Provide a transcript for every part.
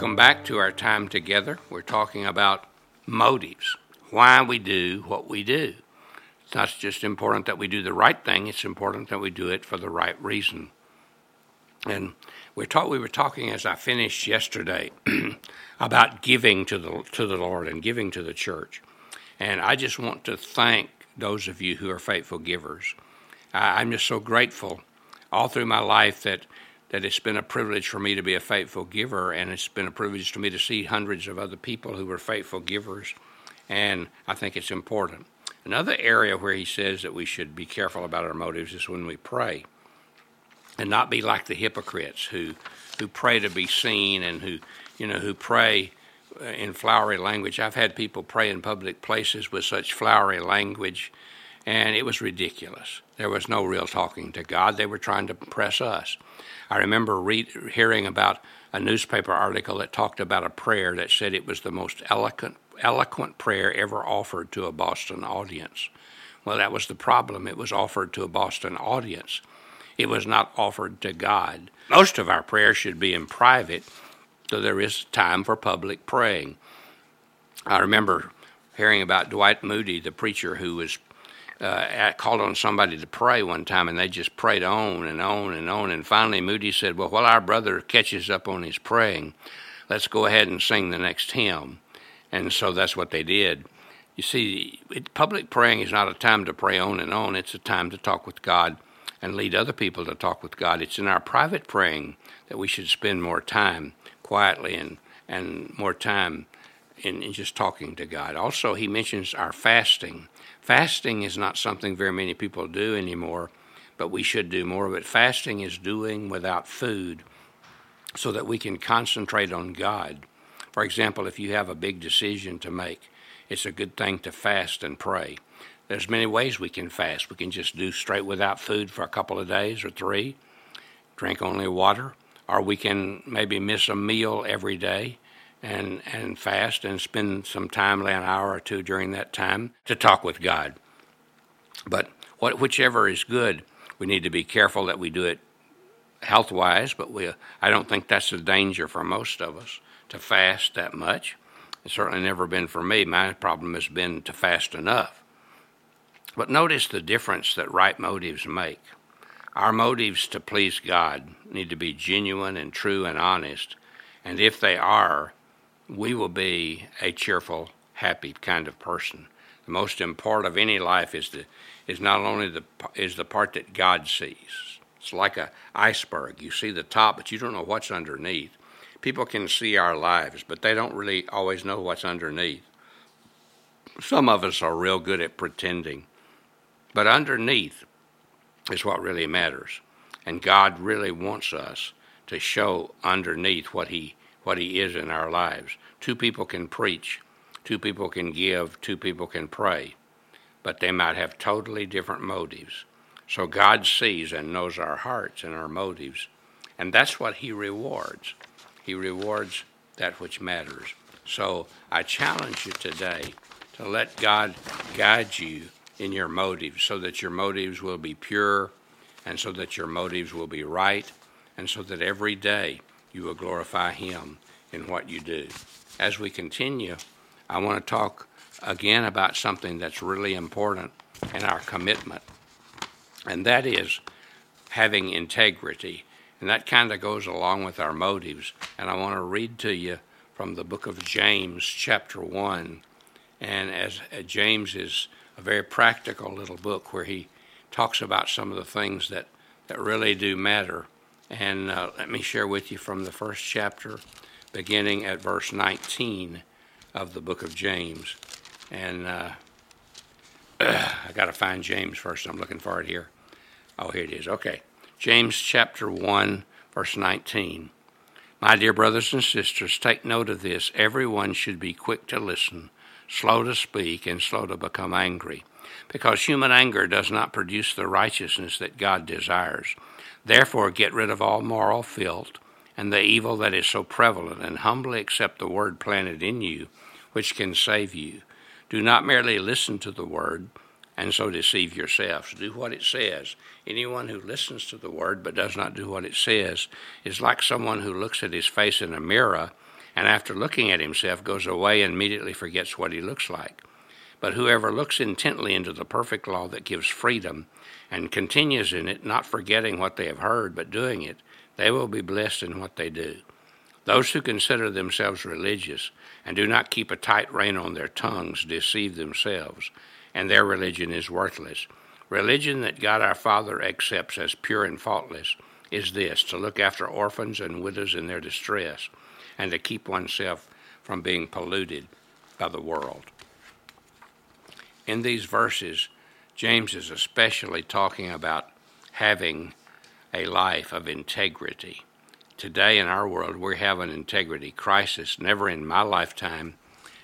Welcome back to our time together. We're talking about motives, why we do what we do. It's not just important that we do the right thing, it's important that we do it for the right reason. And we we were talking as I finished yesterday about giving to the, to the Lord and giving to the church. And I just want to thank those of you who are faithful givers. I'm just so grateful all through my life that that it's been a privilege for me to be a faithful giver, and it's been a privilege to me to see hundreds of other people who were faithful givers, and I think it's important. Another area where he says that we should be careful about our motives is when we pray, and not be like the hypocrites who who pray to be seen and who you know who pray uh, in flowery language. I've had people pray in public places with such flowery language, and it was ridiculous. There was no real talking to God. They were trying to impress us. I remember hearing about a newspaper article that talked about a prayer that said it was the most eloquent, eloquent prayer ever offered to a Boston audience. Well, that was the problem. It was offered to a Boston audience. It was not offered to God. Most of our prayers should be in private, so there is time for public praying. I remember hearing about Dwight Moody, the preacher who was uh, called on somebody to pray one time, and they just prayed on and on and on. And finally, Moody said, Well, while our brother catches up on his praying, let's go ahead and sing the next hymn. And so that's what they did. You see, it, public praying is not a time to pray on and on, it's a time to talk with God and lead other people to talk with God. It's in our private praying that we should spend more time quietly and, and more time in, in just talking to God. Also, he mentions our fasting. Fasting is not something very many people do anymore, but we should do more of it. Fasting is doing without food so that we can concentrate on God. For example, if you have a big decision to make, it's a good thing to fast and pray. There's many ways we can fast. We can just do straight without food for a couple of days or three, drink only water, or we can maybe miss a meal every day and, and fast and spend some time, an hour or two during that time, to talk with God. But what, whichever is good, we need to be careful that we do it health wise, but we, I don't think that's a danger for most of us to fast that much. It's certainly never been for me. My problem has been to fast enough. But notice the difference that right motives make. Our motives to please God need to be genuine and true and honest, and if they are, we will be a cheerful, happy kind of person. The most important of any life is the is not only the is the part that God sees. It's like a iceberg. You see the top, but you don't know what's underneath. People can see our lives, but they don't really always know what's underneath. Some of us are real good at pretending, but underneath is what really matters. And God really wants us to show underneath what He what He is in our lives. Two people can preach, two people can give, two people can pray, but they might have totally different motives. So God sees and knows our hearts and our motives, and that's what He rewards. He rewards that which matters. So I challenge you today to let God guide you in your motives so that your motives will be pure and so that your motives will be right and so that every day you will glorify Him in what you do. As we continue, I want to talk again about something that's really important in our commitment, and that is having integrity. And that kind of goes along with our motives. And I want to read to you from the book of James, chapter 1. And as uh, James is a very practical little book where he talks about some of the things that, that really do matter. And uh, let me share with you from the first chapter, beginning at verse 19 of the book of James. And uh, I got to find James first. I'm looking for it here. Oh, here it is. Okay. James chapter 1, verse 19. My dear brothers and sisters, take note of this. Everyone should be quick to listen, slow to speak, and slow to become angry, because human anger does not produce the righteousness that God desires. Therefore, get rid of all moral filth and the evil that is so prevalent, and humbly accept the word planted in you, which can save you. Do not merely listen to the word and so deceive yourselves. Do what it says. Anyone who listens to the word but does not do what it says is like someone who looks at his face in a mirror and after looking at himself goes away and immediately forgets what he looks like. But whoever looks intently into the perfect law that gives freedom and continues in it, not forgetting what they have heard, but doing it, they will be blessed in what they do. Those who consider themselves religious and do not keep a tight rein on their tongues deceive themselves, and their religion is worthless. Religion that God our Father accepts as pure and faultless is this to look after orphans and widows in their distress, and to keep oneself from being polluted by the world. In these verses, James is especially talking about having a life of integrity. Today in our world, we have an integrity crisis. Never in my lifetime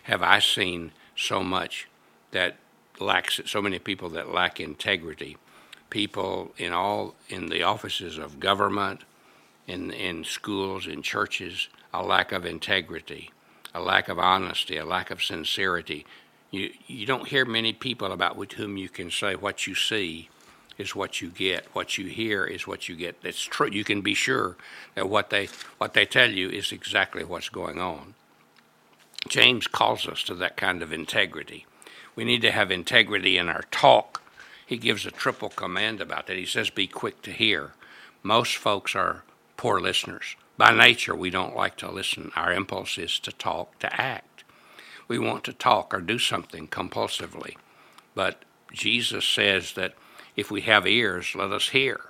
have I seen so much that lacks so many people that lack integrity. People in all in the offices of government, in in schools, in churches, a lack of integrity, a lack of honesty, a lack of sincerity, you, you don't hear many people about with whom you can say what you see is what you get, what you hear is what you get. That's true. You can be sure that what they what they tell you is exactly what's going on. James calls us to that kind of integrity. We need to have integrity in our talk. He gives a triple command about that. He says, "Be quick to hear." Most folks are poor listeners. By nature, we don't like to listen. Our impulse is to talk, to act we want to talk or do something compulsively. But Jesus says that if we have ears, let us hear.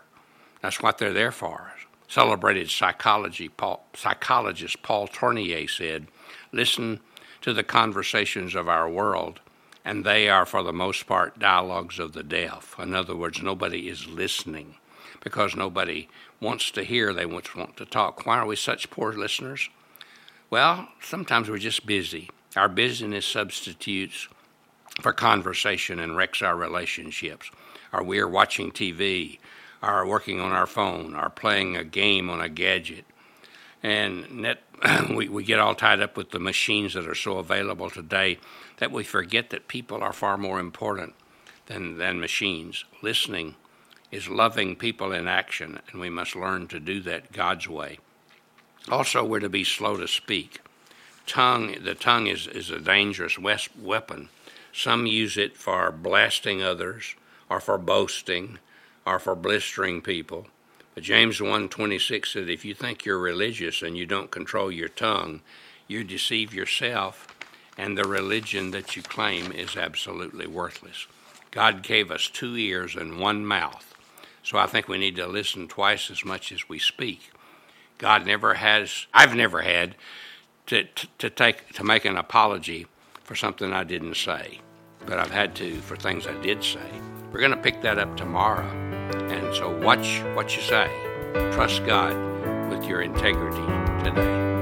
That's what they're there for. Celebrated psychology, Paul, psychologist Paul Tournier said, Listen to the conversations of our world, and they are, for the most part, dialogues of the deaf. In other words, nobody is listening because nobody wants to hear, they want to talk. Why are we such poor listeners? Well, sometimes we're just busy. Our business substitutes for conversation and wrecks our relationships. Or we're watching TV, or working on our phone, or playing a game on a gadget. And net, we, we get all tied up with the machines that are so available today that we forget that people are far more important than, than machines. Listening is loving people in action, and we must learn to do that God's way. Also, we're to be slow to speak tongue, the tongue is, is a dangerous weapon. Some use it for blasting others, or for boasting, or for blistering people. But James 1:26 said, if you think you're religious and you don't control your tongue, you deceive yourself, and the religion that you claim is absolutely worthless. God gave us two ears and one mouth, so I think we need to listen twice as much as we speak. God never has, I've never had to, to, take to make an apology for something I didn't say, but I've had to for things I did say. We're going to pick that up tomorrow, and so watch what you say. Trust God with your integrity today.